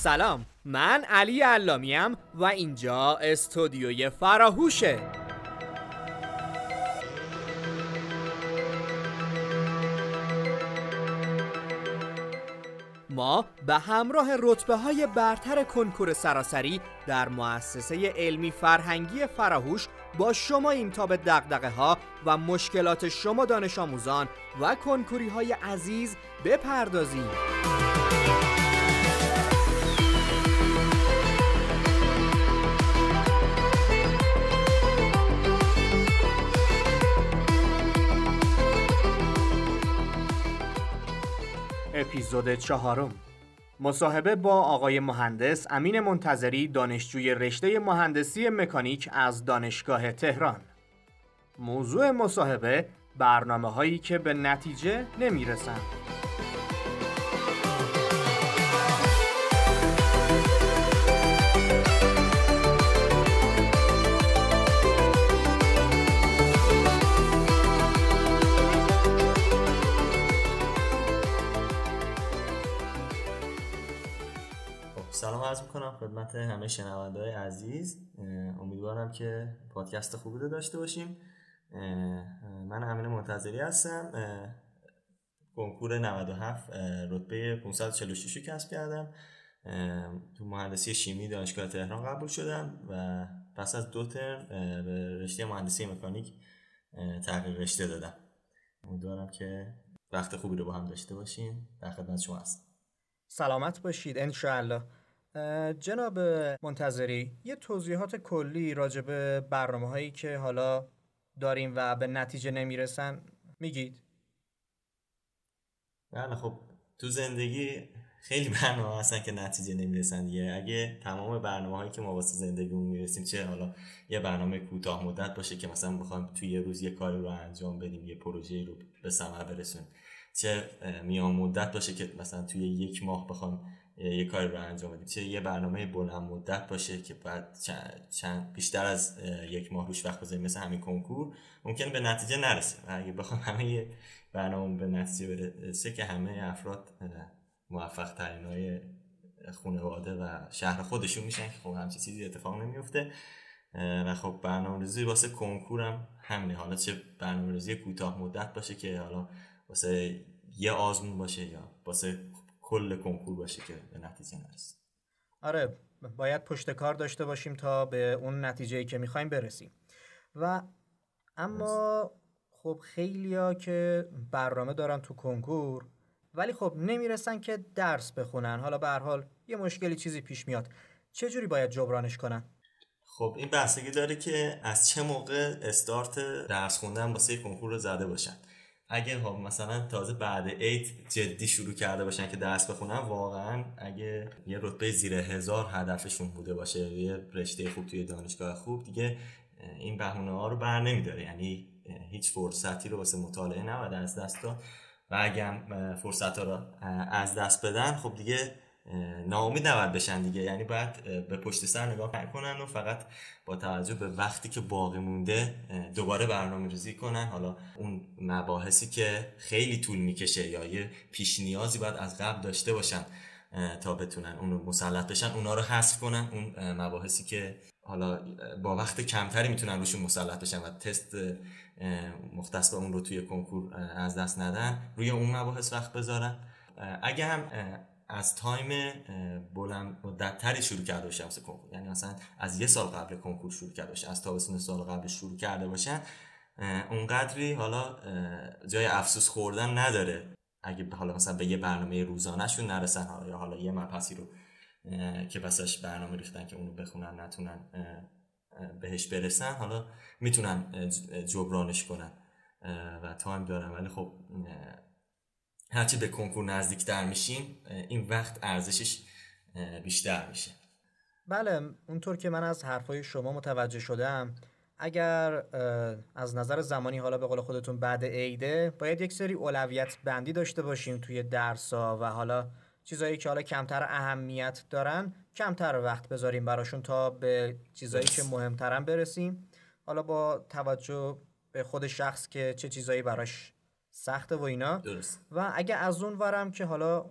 سلام. من علی علامیم و اینجا استودیوی فراهوشه. ما به همراه رتبه های برتر کنکور سراسری در مؤسسه علمی فرهنگی فراهوش با شما این تا به دقدقه ها و مشکلات شما دانش آموزان و کنکوری های عزیز بپردازیم. اپیزود چهارم. مصاحبه با آقای مهندس امین منتظری دانشجوی رشته مهندسی مکانیک از دانشگاه تهران. موضوع مصاحبه برنامه هایی که به نتیجه نمی‌رسند. عرض می‌کنم خدمت همه شنونده های عزیز امیدوارم که پادکست خوبی رو داشته باشیم. من امین منتظری هستم. کنکور 97 رتبه 546 رو کسب کردم. تو مهندسی شیمی دانشگاه تهران قبول شدم و پس از دو ترم به رشته مهندسی مکانیک تغییر رشته دادم. امیدوارم که وقت خوبی رو با هم داشته باشیم. در خدمت شما هستم. سلامت باشید انشاءالله. جناب منتظری یه توضیحات کلی راجع به برنامه هایی که حالا داریم و به نتیجه نمی‌رسن میگید. بله خب تو زندگی خیلی برنامه هستن که نتیجه نمی‌رسن دیگه. اگه تمام برنامه هایی که ما واسه زندگیمون می‌رسیم چه حالا یه برنامه کوتاه مدت باشه که مثلا بخوایم توی یه روز یه کاری رو انجام بدیم یه پروژه رو به ثمر برسونیم چه میان مدت باشه که مثلا توی یک ماه بخوام یه کاری رو انجام بدیم. چه یه برنامه بلند مدت باشه که بعد چند بیشتر از یک ماه روش وقت بذاریم مثل همین کنکور ممکن به نتیجه نرسه. و اگه بخوام همه برنامه به نتیجه برسه که همه افراد موفق ترین های خانواده و شهر خودشون میشن که خب همچی چیزی اتفاق نمیفته و خب برنامه ریزی واسه کنکورم همینه. حالا چه برنامه ریزی کوتاه مدت باشه که حالا واسه یه آزمون باشه یا واسه کل کنکور باشه که به نتیجه نرسه. آره باید پشت کار داشته باشیم تا به اون نتیجه که می‌خوایم برسیم. و اما خب خیلیا که برنامه دارن تو کنکور ولی خب نمی‌رسن که درس بخونن. حالا به هر حال یه مشکلی چیزی پیش میاد. چه جوری باید جبرانش کنن؟ خب این بحثگی داره که از چه موقع استارت درس خوندن واسه کنکور رو زده باشن. اگه خب مثلا تازه بعد ایت جدی شروع کرده باشن که درس بخونن واقعا اگه یه رتبه زیر هزار هدفشون بوده باشه یه رشته خوب توی دانشگاه خوب دیگه این بهونه ها رو بر نمیداره. یعنی هیچ فرصتی رو واسه مطالعه نباید از دست داد. و اگه فرصت ها رو از دست بدن خب دیگه ناامید نباید بشن دیگه. یعنی باید به پشت سر نگاه کنن و فقط با توجه به وقتی که باقی مونده دوباره برنامه ریزی کنن. حالا اون مباحثی که خیلی طول می‌کشه یا یه پیش نیازی باید از قبل داشته باشن تا بتونن اون رو مسلط بشن اونا رو حذف کنن. اون مباحثی که حالا با وقت کمتری می‌تونن روشون مسلط بشن و تست مختص به اون رو توی کنکور از دست ندن روی اون مباحث وقت بذارن. اگه هم از تایم بلند مدت شروع کرده باشه واسه کنکور. یعنی مثلا از یه سال قبل کنکور شروع کرده باشه از تابستون سال قبل شروع کرده باشن اونقدری حالا جای افسوس خوردن نداره. اگه حالا مثلا به یه برنامه روزانهشون نرسن یا حالا یه مبحثی رو که بسش برنامه ریختن که اونو بخونن نتونن بهش برسن حالا می‌تونن جبرانش کنن و تایم دارن. ولی خب هرچی به کنکور نزدیکتر میشیم این وقت ارزشش بیشتر میشه. بله اونطور که من از حرفای شما متوجه شدم اگر از نظر زمانی حالا به قول خودتون بعد عیده باید یک سری اولویت بندی داشته باشیم توی درسا و حالا چیزایی که حالا کمتر اهمیت دارن کمتر وقت بذاریم براشون تا به چیزایی که مهمترن برسیم. حالا با توجه به خود شخص که چه چیزایی براش سخته و اینا. درست. و اگه از اون ورم که حالا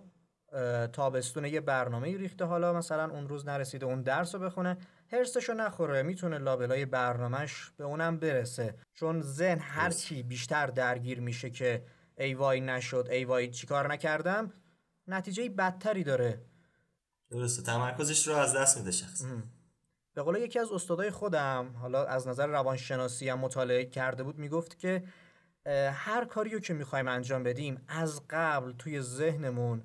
تابستون یه برنامه ریخته حالا مثلا اون روز نرسیده اون درس رو بخونه هرسشو نخوره می‌تونه لابلای برنامهش به اونم برسه. چون ذهن هرچی بیشتر درگیر میشه که ای وای نشد ای وای چیکار نکردم نتیجه بدتری داره. درسته. تمرکزش رو از دست میده شخص. به قول یکی از استادای خودم حالا از نظر روانشناسی هم مطالعه کرده بود می‌گفت که هر کاریو که می‌خوایم انجام بدیم از قبل توی ذهنمون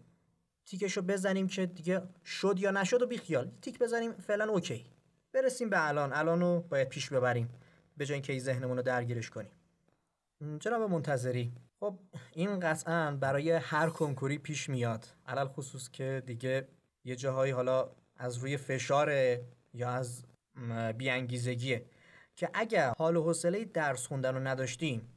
تیکشو بزنیم که دیگه شد یا نشد و بیخیال. تیک بزنیم فعلا اوکی. برسیم به الان. الانو باید پیش ببریم به جای اینکه ذهنمون رو درگیرش کنیم. جناب منتظری خب این قطعا برای هر کنکوری پیش میاد. علل خصوص که دیگه یه جاهایی حالا از روی فشار یا از بیانگیزگیه که اگر حال و حوصله درس خوندن رو نداشتیم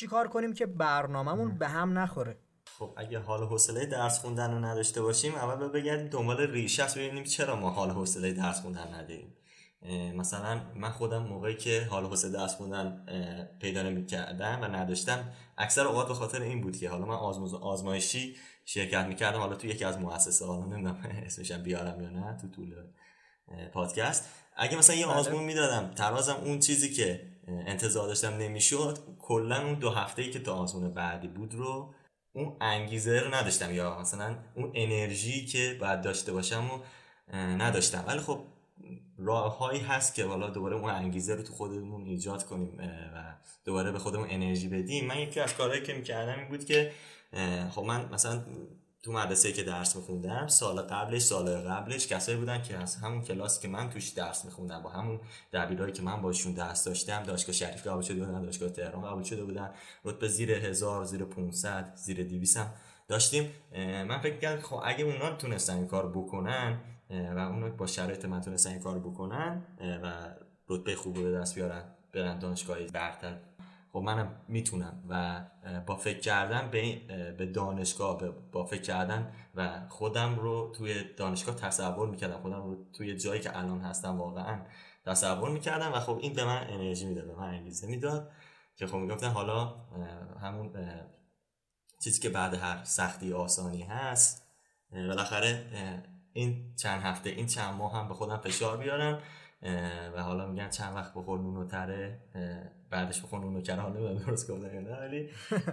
چیکار کنیم که برنامهمون به هم نخوره؟ خب اگه حال حوصله درس خوندن رو نداشته باشیم اول بگردیم دنبال ریشه ببینیم چرا ما حال حوصله درس خوندن نداریم. مثلا من خودم موقعی که حال حوصله درس خوندن پیدا نمی‌کردم و نداشتم اکثر اوقات به خاطر این بود که حالا من آزمایشی شرکت می‌کردم حالا تو یکی از مؤسسه حالا نمی‌دونم اسمش بیارم یا نه تو طول پادکست. اگه مثلا یه بله. آزمون می‌دادم ترازم اون چیزی که انتظار داشتم نمی‌شد کلا اون دو هفته ای که تا آزمون بعدی بود رو اون انگیزه رو نداشتم یا مثلا اون انرژی که باید داشته باشم و نداشتم. ولی خب راههایی هست که حالا دوباره اون انگیزه رو تو خودمون ایجاد کنیم و دوباره به خودمون انرژی بدیم. من یکی از کارهایی که می‌کردم این بود که خب من مثلا تو مدرسه که درس میخوندم سال قبلش سال قبلش کسایی بودن که از همون کلاسی که من توش درس میخوندم با همون دبیرایی که من باشون درس داشتم دانشگاه شریف قبول شده بودن دانشگاه تهران قبول شده بودن رتبه زیر هزار زیر 500 زیر 200 هم داشتیم. من فکر کردم خب اگه اونا تونستن این کار بکنن و اونا با شرایط من تونستن این کار بکنن و رتبه خوب رو دست بیارن برن دانشگاهی برتر. خب منم می‌تونم و با فکر کردن به, به دانشگاه با فکر کردن و خودم رو توی دانشگاه تصور می‌کردم. خودم رو توی جایی که الان هستم واقعا تصور می‌کردم و خب این به من انرژی می‌داد به من انگیزه می‌داد که خب می‌گفتن حالا همون چیزی که بعد هر سختی آسانی هست بالاخره این چند هفته این چند ماه هم به خودم فشار بیارم و حالا میگن چند وقت بخور نونو تره بعدش بخور نونو کره حالا درست گفتم نه ولی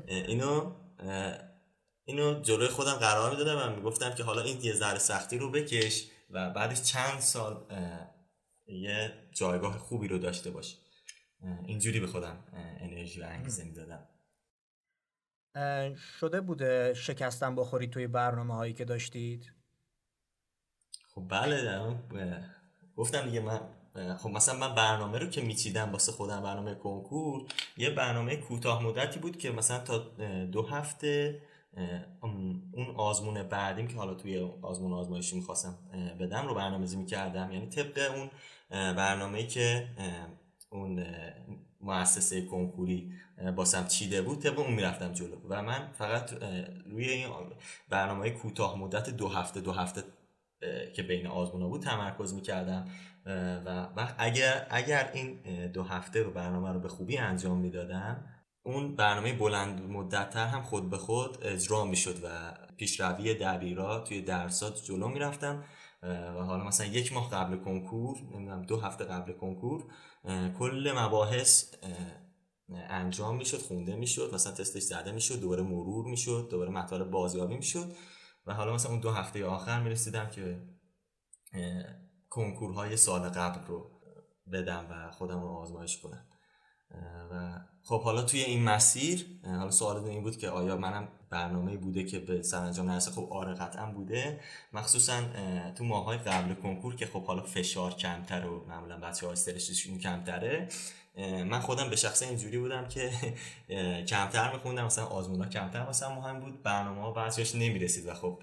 اینو اینو جلوی خودم قرار می‌دادم و می‌گفتم که حالا این یه ذره سختی رو بکش و بعدش چند سال یه جایگاه خوبی رو داشته باش. اینجوری به خودم انرژی و انگیزه می‌دادم. شده بوده شکستن بخورید توی برنامه هایی که داشتید؟ خب بله گفتم دیگه من خب مثلا من برنامه رو که میچیدم واسه خودم برنامه کنکور یه برنامه کوتاه مدتی بود که مثلا تا دو هفته اون آزمون بعدیم که حالا توی آزمون آزمایشی می‌خواستم بدم رو برنامه‌ریزی می‌کردم. یعنی طبق اون برنامه‌ای که اون مؤسسه کنکوری باسم چیده بود طبق اون می‌رفتم جلو. و من فقط روی این برنامه کوتاه مدت دو هفته دو هفته که بین آزمونا بود تمرکز می‌کردم. و اگر اگر این دو هفته رو برنامه رو به خوبی انجام می‌دادم اون برنامه بلند مدتتر هم خود به خود اجرا می‌شد و پیشروی دبیرا توی درسات جلو می‌رفتم. و حالا مثلا یک ماه قبل کنکور نمی‌دونم دو هفته قبل کنکور کل مباحث انجام می‌شد خونده می‌شد مثلا تستش زده می‌شد دوباره مرور می‌شد دوباره مطالب بازیابی می‌شد. و حالا مثلا اون دو هفته آخر می‌رسیدم که کنکورهای سال قبل رو بدم و خودم رو آزمایش کنم. و خب حالا توی این مسیر حالا سوال این بود که آیا منم برنامه بوده که به سرانجام نرسه؟ خب آره قطعا بوده. مخصوصا تو ماهای قبل کنکور که خب حالا فشار کمتر و معمولا بچه ها استرسشون کمتره من خودم به شخصه اینجوری بودم که کمتر میخوندم مثلا آزمون ها کمتر مثلا مهم بود برنامه ها بعضیش نمی‌رسید و خب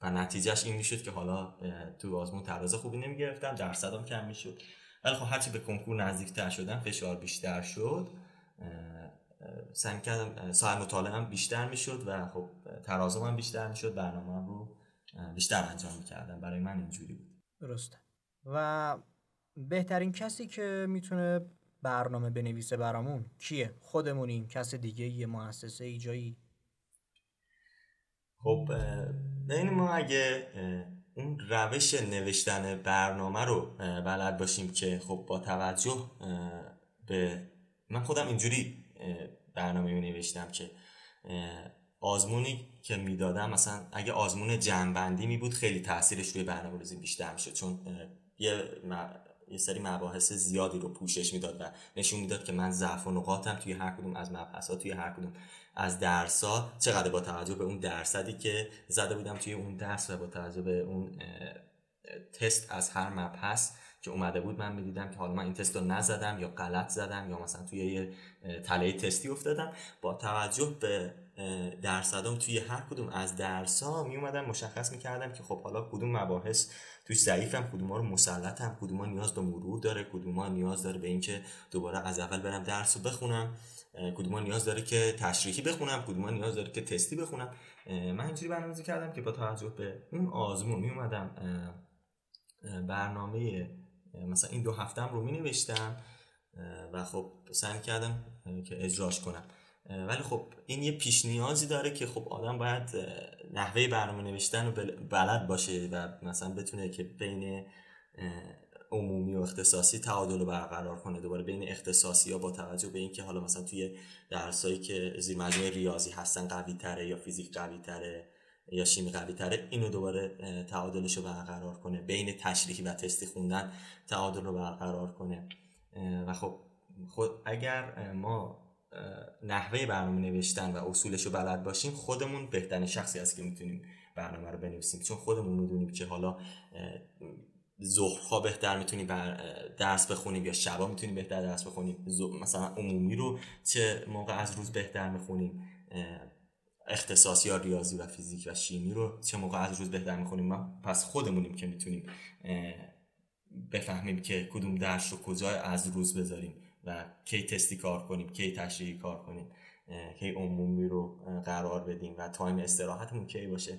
و نتیجهش این می‌شد که حالا تو آزمون تراز خوبی نمی‌گرفتم درصدم کم می‌شد. ولی خب هرچی به کنکور نزدیکتر شدم فشار بیشتر شد سعی کردم ساعت مطالعه هم بیشتر می‌شد و خب ترازم هم بیشتر می‌شد برنامه رو بیشتر انجام می‌کردم. برای من اینجوری بود. درسته. و بهترین کسی که می‌تونه برنامه بنویسه برامون. کیه؟ خودمونیم. کس دیگه یه مؤسسه ای جایی. خب ببین ما اگه اون روش نوشتن برنامه رو بلد باشیم که خب با توجه به من خودم اینجوری برنامه می نوشتم که آزمونی که می‌دادم مثلا اگه آزمون جنبندی می بود خیلی تاثیرش روی برنامه ریزی بیشتر می‌شد. چون یه یه سری مباحث زیادی رو پوشش می‌داد و نشون می‌داد که من ضعف و نقاطم توی هر کدوم از مبحث توی هر کدوم از درس ها چقدر با توجه به اون درصدی که زده بودم توی اون درس و با توجه به اون تست از هر مبحث که اومده بود من می‌دیدم که حالا من این تست رو نزدم یا غلط زدم یا مثلا توی یه تله تستی افتادم. با توجه به درصدام توی هر کدوم از درس ها می اومدم مشخص می‌کردم که خب حالا کدوم مباحث توی ضعیفم کدوم ها رو مسلطم کدوم ها نیاز به مرور داره کدوم ها نیاز داره به اینکه دوباره از اول برم درس رو بخونم کدوم ها نیاز داره که تشریحی بخونم کدوم ها نیاز داره که تستی بخونم من اینجوری برنامه‌ریزی کردم که با توجه به اون آزمون می اومدم برنامه مثلا این دو هفتم رو می نوشتم و خب سعی کردم که اجراش کنم. ولی خب این یه پیش نیازی داره که خب آدم باید نحوه برنامه نوشتن رو بلد باشه و مثلا بتونه که بین عمومی و اختصاصی تعادل رو برقرار کنه دوباره بین اختصاصی ها با توجه به اینکه حالا مثلا توی درسایی که زیر ریاضی هستن قوی تره یا فیزیک قوی تره یا شیمی قوی تره اینو دوباره تعادلش رو برقرار کنه بین تشریحی و تستی خوندن تعادل رو برقرار کنه. و خب خود اگر ما نحوه برنامه نوشتن و اصولش رو بلد باشیم خودمون بهترین شخصی هست که می‌تونیم برنامه رو بنویسیم. چون خودمون می‌دونیم که حالا ظهرها بهتر می‌تونیم درس بخونیم یا شبا می‌تونیم بهتر درس بخونیم. مثلا عمومی رو چه موقع از روز بهتر می‌خونیم؟ اختصاصی یا ریاضی و فیزیک و شیمی رو چه موقع از روز بهتر می‌خونیم؟ پس خودمونیم که می‌تونیم بفهمیم که کدوم درس رو کجا از روز بذاریم. و کی تستی کار کنیم کی تشریحی کار کنیم کی عمومی رو قرار بدیم و تایم استراحتمون کی باشه.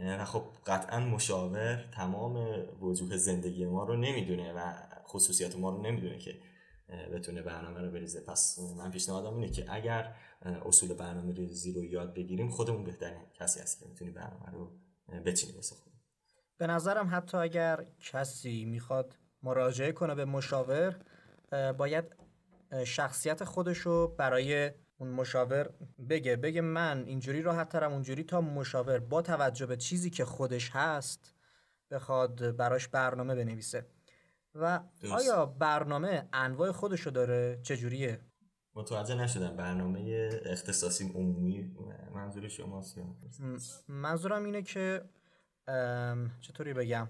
و خب قطعا مشاور تمام وجوه زندگی ما رو نمی‌دونه و خصوصیات ما رو نمی‌دونه که بتونه برنامه رو بریزه. پس من پیشنهادم اینه که اگر اصول برنامه ریزی رو یاد بگیریم خودمون بهترین کسی هست که می‌تونی برنامه رو بچینیم واسه خودمون. به نظرم حتی اگر کسی می‌خواد مراجعه کنه به مشاور باید شخصیت خودش رو برای اون مشاور بگه بگه من اینجوری راحت ترم اونجوری تا مشاور. با توجه به چیزی که خودش هست بخواد براش برنامه بنویسه. و آیا برنامه انواع خودشو داره؟ چجوریه؟ متوجه نشدم. برنامه اختصاصی عمومی منظور شما منظورم اینه که چطوری بگم؟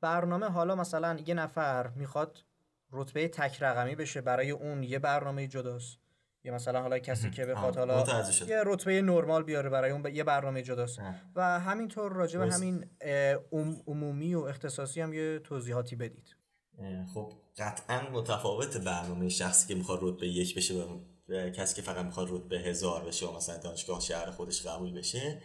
برنامه حالا مثلا یه نفر می‌خواد رتبه تک رقمی بشه برای اون یه برنامه جداست. یا مثلا حالا کسی که بخواد حالا یه رتبه نرمال بیاره برای اون یه برنامه جداست. و همینطور راجع به همین عمومی و اختصاصی هم یه توضیحاتی بدید. خب قطعا متفاوت برنامه شخصی که می‌خواد رتبه یک بشه و کسی که فقط می‌خواد رتبه هزار بشه و مثلا دانشگاه شهر خودش قبول بشه.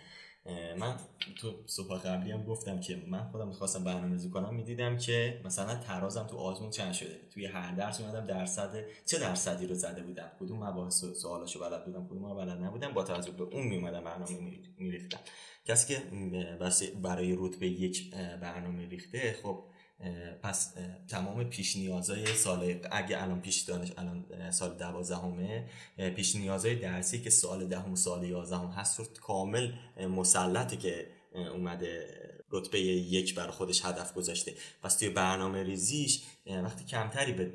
من تو صبح قبلی هم گفتم که من خودم می‌خواستم برنامه‌ریزی کنم می‌دیدم که مثلا ترازم تو آزمون چند شده. توی هر درس اومدم درصد چه درصدی رو زده بودم؟ کدوم مباحث سوالاشو بلد بودم کدوم بلد نبودم؟ با توجه به اون میومدم برنامه میریختم. کسی که برای رتبه یک برنامه ریخته خب پس تمام پیش نیازهای سال اگه الان پیش دانش الان سال دوازدهمه پیش نیازهای درسی که سال دهم سال یازدهم هست رو کامل مسلطه که اومده رتبه یک بر خودش هدف گذاشته. پس توی برنامه ریزیش وقتی کمتری به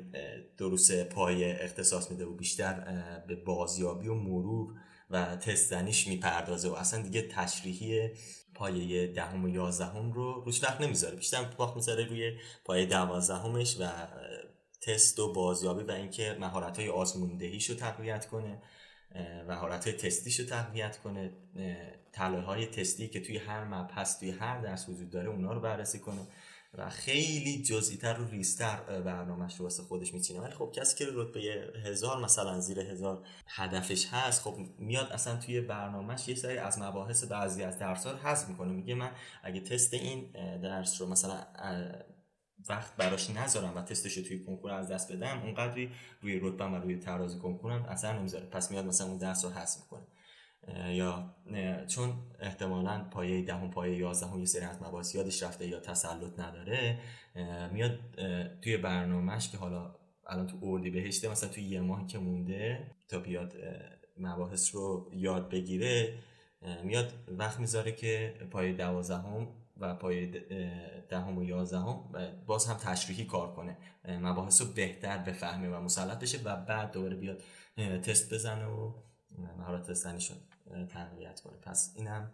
دروس پای اختصاص میده و بیشتر به بازیابی و مرور و تستنیش می‌پردازه و اصلا دیگه تشریحی پایه دهم و یازدهم رو روش وقت نمی‌ذاره. بیشتر وقت می‌ذاره روی پایه دوازدهمش و تست و بازیابی و اینکه مهارت های آزموندهیش رو تقویت کنه مهارت های تستیش رو تقویت کنه. تله های تستی که توی هر مبحث توی هر درس وجود داره اونا رو بررسی کنه. و خیلی جزئی‌تر و ریستر برنامهش رو واسه خودش میچینه. ولی خب کسی که رتبه هزار مثلا زیر هزار هدفش هست خب میاد اصلا توی برنامهش یه سری از مباحث بعضی از درس ها حذف می‌کنه. میگه من اگه تست این درس رو مثلا وقت براش نذارم و تستش رو توی کنکور از دست بدم اونقدری روی رتبه و روی تراز کنکورم اثر نمی‌ذاره. پس میاد مثلا اون درس رو حذف می‌کنه. یا چون احتمالا پایه دهم پایه یازدهم یه سری از مباحث یادش رفته یا تسلط نداره میاد توی برنامهش که حالا الان تو اردی بهشته مثلا توی یه ماه که مونده تا بیاد مباحث رو یاد بگیره میاد وقت می‌ذاره که پای دوازدهم و پای دهم و یازدهم باز هم تشریحی کار کنه. مباحث رو بهتر بفهمه و مسلط بشه و بعد دوباره بیاد تست بزنه و مهارت زنیشون تقویت کنه. پس اینم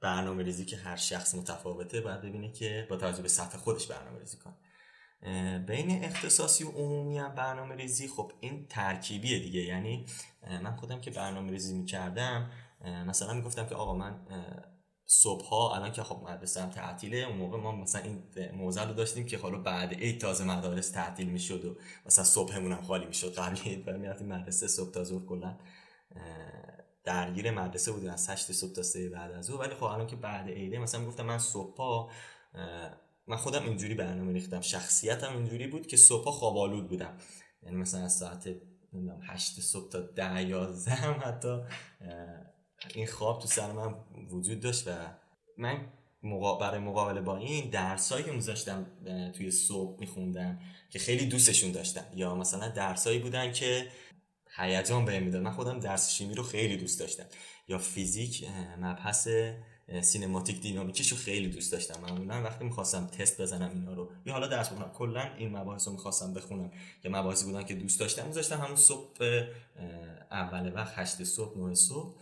برنامه ریزی که هر شخص متفاوته باید ببینه که با توجه به سطح خودش برنامه ریزی کنه بین اختصاصی و عمومی هم برنامه ریزی خب این ترکیبیه دیگه. یعنی من خودم که برنامه ریزی می‌کردم مثلا می‌گفتم که آقا من صبح ها الان که خب مدرسه هم تعطیله اون موقع ما مثلا این موزل رو داشتیم که حالا بعد عید تازه مدارس تعطیل می‌شد و مثلا صبحمون هم خالی می‌شد قبل عید مدرسه صبح تا ظهر کلا. درگیر مدرسه بودیم از 8 صبح تا 3 بعد از ظهر. ولی خب الان که بعد عیده مثلا می‌گفتم من صبح من خودم اینجوری برنامه ریختم شخصیتم اینجوری بود که صبح خواب آلود بودم. یعنی مثلا از ساعت نمی‌دونم 8 صبح تا 10 11 هم حتی این خواب تو سر من وجود داشت و من برای مقابله با این درسایی که میذاشتم توی صبح میخوندم که خیلی دوستشون داشتم. یا مثلا درسایی بودن که هیجان بهم می‌داد. من خودم درس شیمی رو خیلی دوست داشتم. یا فیزیک مبحث سینماتیک دینامیکیش رو خیلی دوست داشتم. معمولا وقتی می‌خواستم تست بزنم اینا رو یا حالا درس بخونم کلا این مباحث رو می‌خواستم بخونم. که مباحثی بودن که دوست داشتم میذاشتم همون صبح اول وقت هشت صبح نه صبح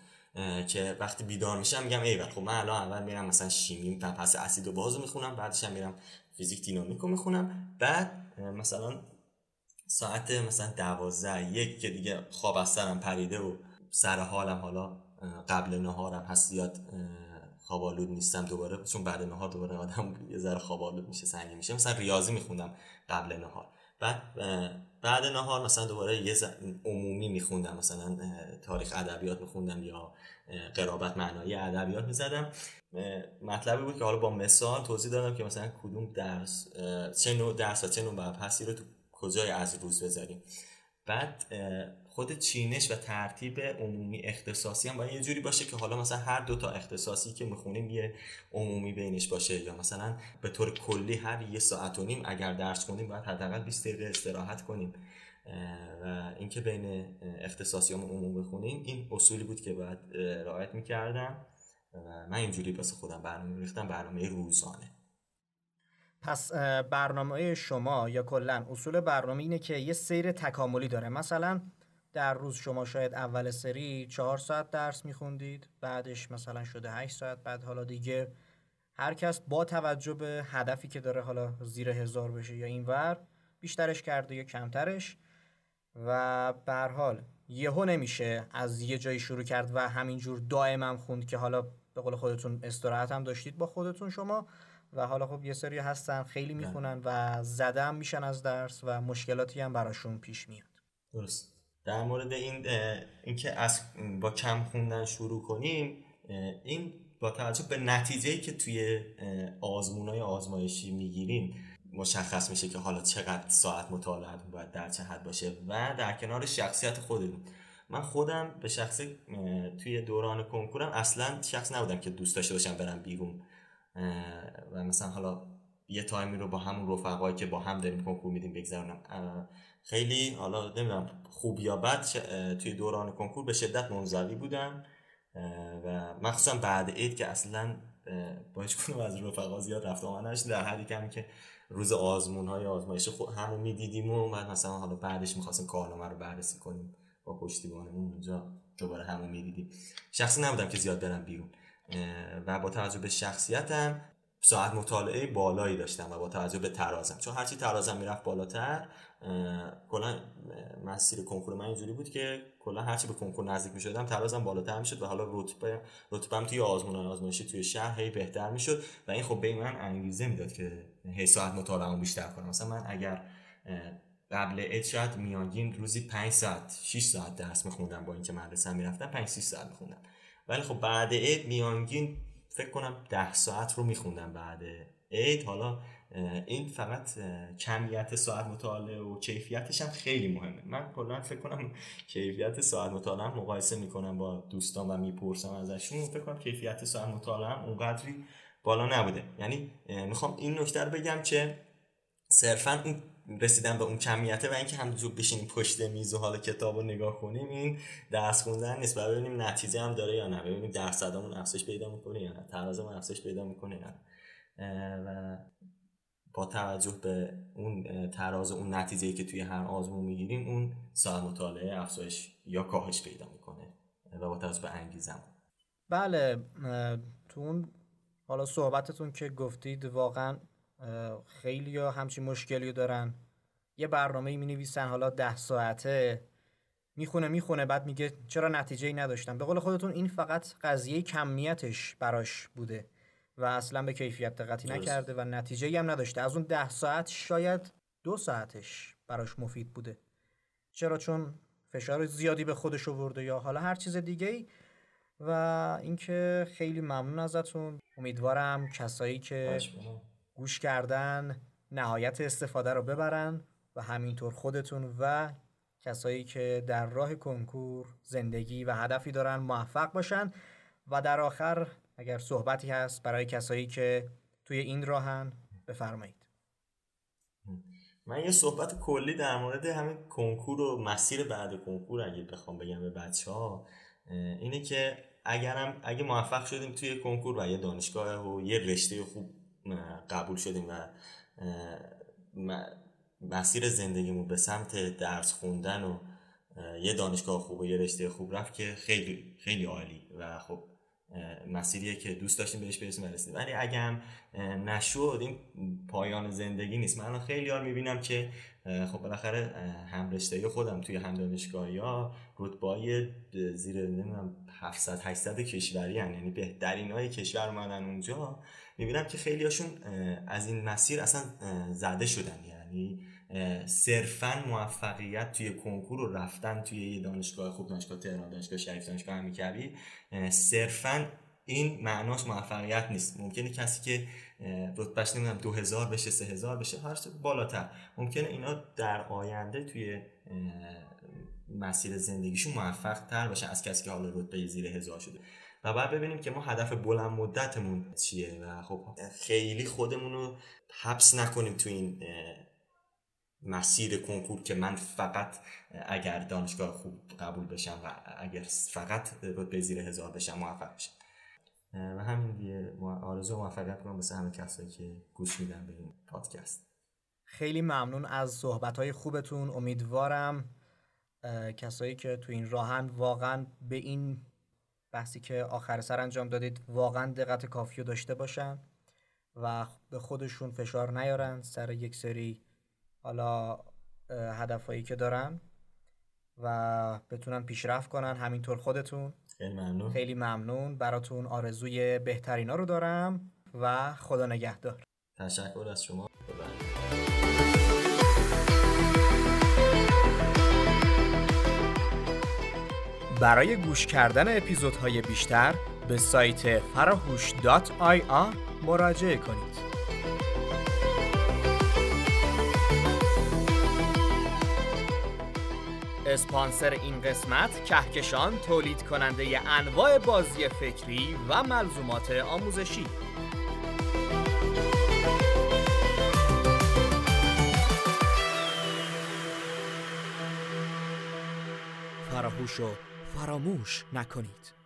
که وقتی بیدار میشم میگم ای خب من الان اول میرم مثلا شیمی پس اسید و بازو می‌خونم بعدش هم میرم فیزیک دینامیک رو می‌خونم. بعد مثلا ساعت مثلا دوازده یک که دیگه خواب از سرم پریده و سر حالم حالا قبل نهارم هست زیاد خواب نیستم دوباره چون بعد نهار دوباره آدم یه ذره خواب میشه سنگین میشه. مثلا ریاضی میخوندم قبل نهار. بعد بعد نهار مثلا دوباره یه عمومی میخوندم مثلا تاریخ ادبیات میخوندم یا قرابت معنایی ادبیات می‌زدم. مطلبی بود که حالا با مثال توضیح دادم که مثلا کدوم درس چه نوع درس و چه نوع رو تو کجای از روز بذاریم. بعد خود چینش و ترتیب عمومی اختصاصی هم باید یه جوری باشه که حالا مثلا هر دو تا اختصاصی که می‌خونیم یه عمومی بینش باشه یا مثلا به طور کلی هر یه ساعت و نیم اگر درس کنیم باید حداقل 20 دقیقه استراحت کنیم. و اینکه بین اختصاصی هم عمومی بخونیم این اصولی بود که باید رعایت می‌کردم. و من اینجوری واسه خودم برنامه ریختم برنامه روزانه. پس برنامه شما یا کلا اصول برنامه اینه که یه سیر تکاملی داره. مثلا در روز شما شاید اول سری چهار ساعت درس میخوندید بعدش مثلا شده هشت ساعت بعد حالا دیگه هر کس با توجه به هدفی که داره حالا زیر هزار بشه یا اینور بیشترش کرده یا کمترش. و به حال یهو نمیشه از یه جایی شروع کرد و همینجور دائما خوند که حالا به قول خودتون استراحت هم داشتید با خودتون شما. و حالا خب یه سری هستن خیلی بله. می‌خونن و زدم میشن از درس و مشکلاتی هم براشون پیش میاد. درست. در مورد این اینکه از با کم خوندن شروع کنیم این با توجه به نتیجه که توی آزمون های آزمایشی می‌گیریم مشخص میشه که حالا چقدر ساعت مطالعه باید در چه حد باشه و در کنار شخصیت خودمون من خودم به شخص توی دوران کنکورم اصلا شخص نبودم که دوست داشته باشم برم بیرون. و مثلا حالا یه تایمی رو با همون رفقایی که با هم داریم کنکور میدیم بگذرونم. خیلی حالا نمی‌دونم خوب یا بد توی دوران کنکور به شدت منزوی بودم. و مخصوصا بعد عید که اصلا با هیچ کنم از رفقا زیاد رفت آمد در حدی کمی که روز آزمون های آزمایش خود همو می‌دیدیم و بعد مثلا حالا بعدش می‌خواستیم کارنامه رو بررسی کنیم با پشتیبانمون اونجا دوباره همو می‌دیدیم. شخصی نبودم که زیاد برم بیرون. و با توجه به شخصیتم ساعت مطالعه بالایی داشتم و با توجه به ترازم. چون هرچی ترازم می‌رفت بالاتر کلا مسیر کنکور من اینجوری بود که کلا هرچی به کنکور نزدیک می‌شدم ترازم بالاتر می‌شد و حالا رتبه رتبم توی آزمون آزمایشی توی شهر هی بهتر می‌شد و این خب به من انگیزه می‌داد که هی ساعت مطالعه بیشتر کنم. مثلا من اگر قبل اد شاید میانگین روزی 5 ساعت 6 ساعت درس میخوندم با اینکه مدرسه می‌رفتم 5 6 ساعت میخوندم. ولی خب بعد اد میانگین فکر کنم ده ساعت رو میخوندم بعد اید حالا این فقط کمیت ساعت مطالعه و کیفیتش هم خیلی مهمه. من کلا فکر کنم کیفیت ساعت مطالعه مقایسه می‌کنم با دوستان و می‌پرسم ازشون. فکر کنم کیفیت ساعت مطالعه اونقدری بالا نبوده. یعنی می‌خوام این نکته رو بگم که صرفا اون رسیدن به اون کمیته و اینکه همینجور بشینیم پشت میز و حالا کتاب رو نگاه کنیم این درس خوندن نیست. ببینیم نتیجه هم داره یا نه. ببینیم درصدمون افزایش پیدا می‌کنه یا نه. ترازمون افزایش پیدا می‌کنه نه. و با توجه به اون تراز اون نتیجه که توی هر آزمون می‌گیریم اون ساعت مطالعه افزایش یا کاهش پیدا می‌کنه و با توجه به انگیزم بله تو اون حالا صحبتتون که گفتید واقعا خیلی ها همچین مشکلی دارن. یه برنامه می نویسن حالا ده ساعته. می‌خونه می‌خونه بعد میگه چرا نتیجه ای نداشتم. به قول خودتون این فقط قضیه کمیتش براش بوده و اصلا به کیفیت دقتی نکرده و نتیجه هم نداشته. از اون ده ساعت شاید دو ساعتش براش مفید بوده. چرا؟ چون فشار زیادی به خودش ورده یا حالا هر چیز دیگه ای و اینکه خیلی ممنون ازتون. امیدوارم کسایی که گوش کردن نهایت استفاده رو ببرن و همینطور خودتون و کسایی که در راه کنکور زندگی و هدفی دارن موفق باشن. و در آخر اگر صحبتی هست برای کسایی که توی این راهن بفرمایید. من یه صحبت کلی در مورد همین کنکور و مسیر بعد کنکور اگه بخوام بگم به بچه ها اینه که اگرم اگه موفق شدیم توی کنکور و یه دانشگاه و یه رشته خوب قبول شدیم و مسیر زندگیمون به سمت درس خوندن و یه دانشگاه خوب و یه رشته خوب رفت که خیلی خیلی عالی و خب مسیریه که دوست داشتیم بهش برسیم برسیم ولی اگه هم نشد این پایان زندگی نیست. من خیلی یار می‌بینم که خب بالاخره هم رشته خودم توی هم دانشگاهی ها رتبای زیر نمی‌دونم 700 800 کشوری هن. یعنی بهترین های کشور اومدن اونجا. می‌بینم که خیلی هاشون از این مسیر اصلا زده شدن. یعنی صرفا موفقیت توی کنکور و رفتن توی یه دانشگاه خوب دانشگاه تهران دانشگاه شریف دانشگاه امیرکبیر صرفا این معناش موفقیت نیست. ممکنه کسی که رتبهش نمی‌دونم 2000 بشه 3000 بشه هر بالاتر. ممکنه اینا در آینده توی مسیر زندگیشون موفق تر باشه از کسی که حالا رتبه زیر هزار شده. و بعد ببینیم که ما هدف بلند مدتمون چیه و خب خیلی خودمون رو حبس نکنیم تو این مسیر کنکور که من فقط اگر دانشگاه خوب قبول بشم و اگر فقط به زیر هزار بشم موفق بشم. و همین دیگه آرزو موفقیت کنم واسه همه کسایی که گوش میدن به این پادکست. خیلی ممنون از صحبت خوبتون امیدوارم کسایی که تو این راهن واقعا به این بحثی که آخر سر انجام دادید واقعا دقت کافی رو داشته باشن و به خودشون فشار نیارن سر یک سری حالا هدفهایی که دارن و بتونن پیشرفت کنن. همینطور خودتون. خیلی ممنون. خیلی ممنون. براتون آرزوی بهترینا رو دارم و خدا نگهدار. تشکر از شما. برای گوش کردن اپیزودهای بیشتر به سایت فراهوش.ir مراجعه کنید. اسپانسر این قسمت کهکشان تولید کننده انواع بازی فکری و ملزومات آموزشی فراموش و فراموش نکنید.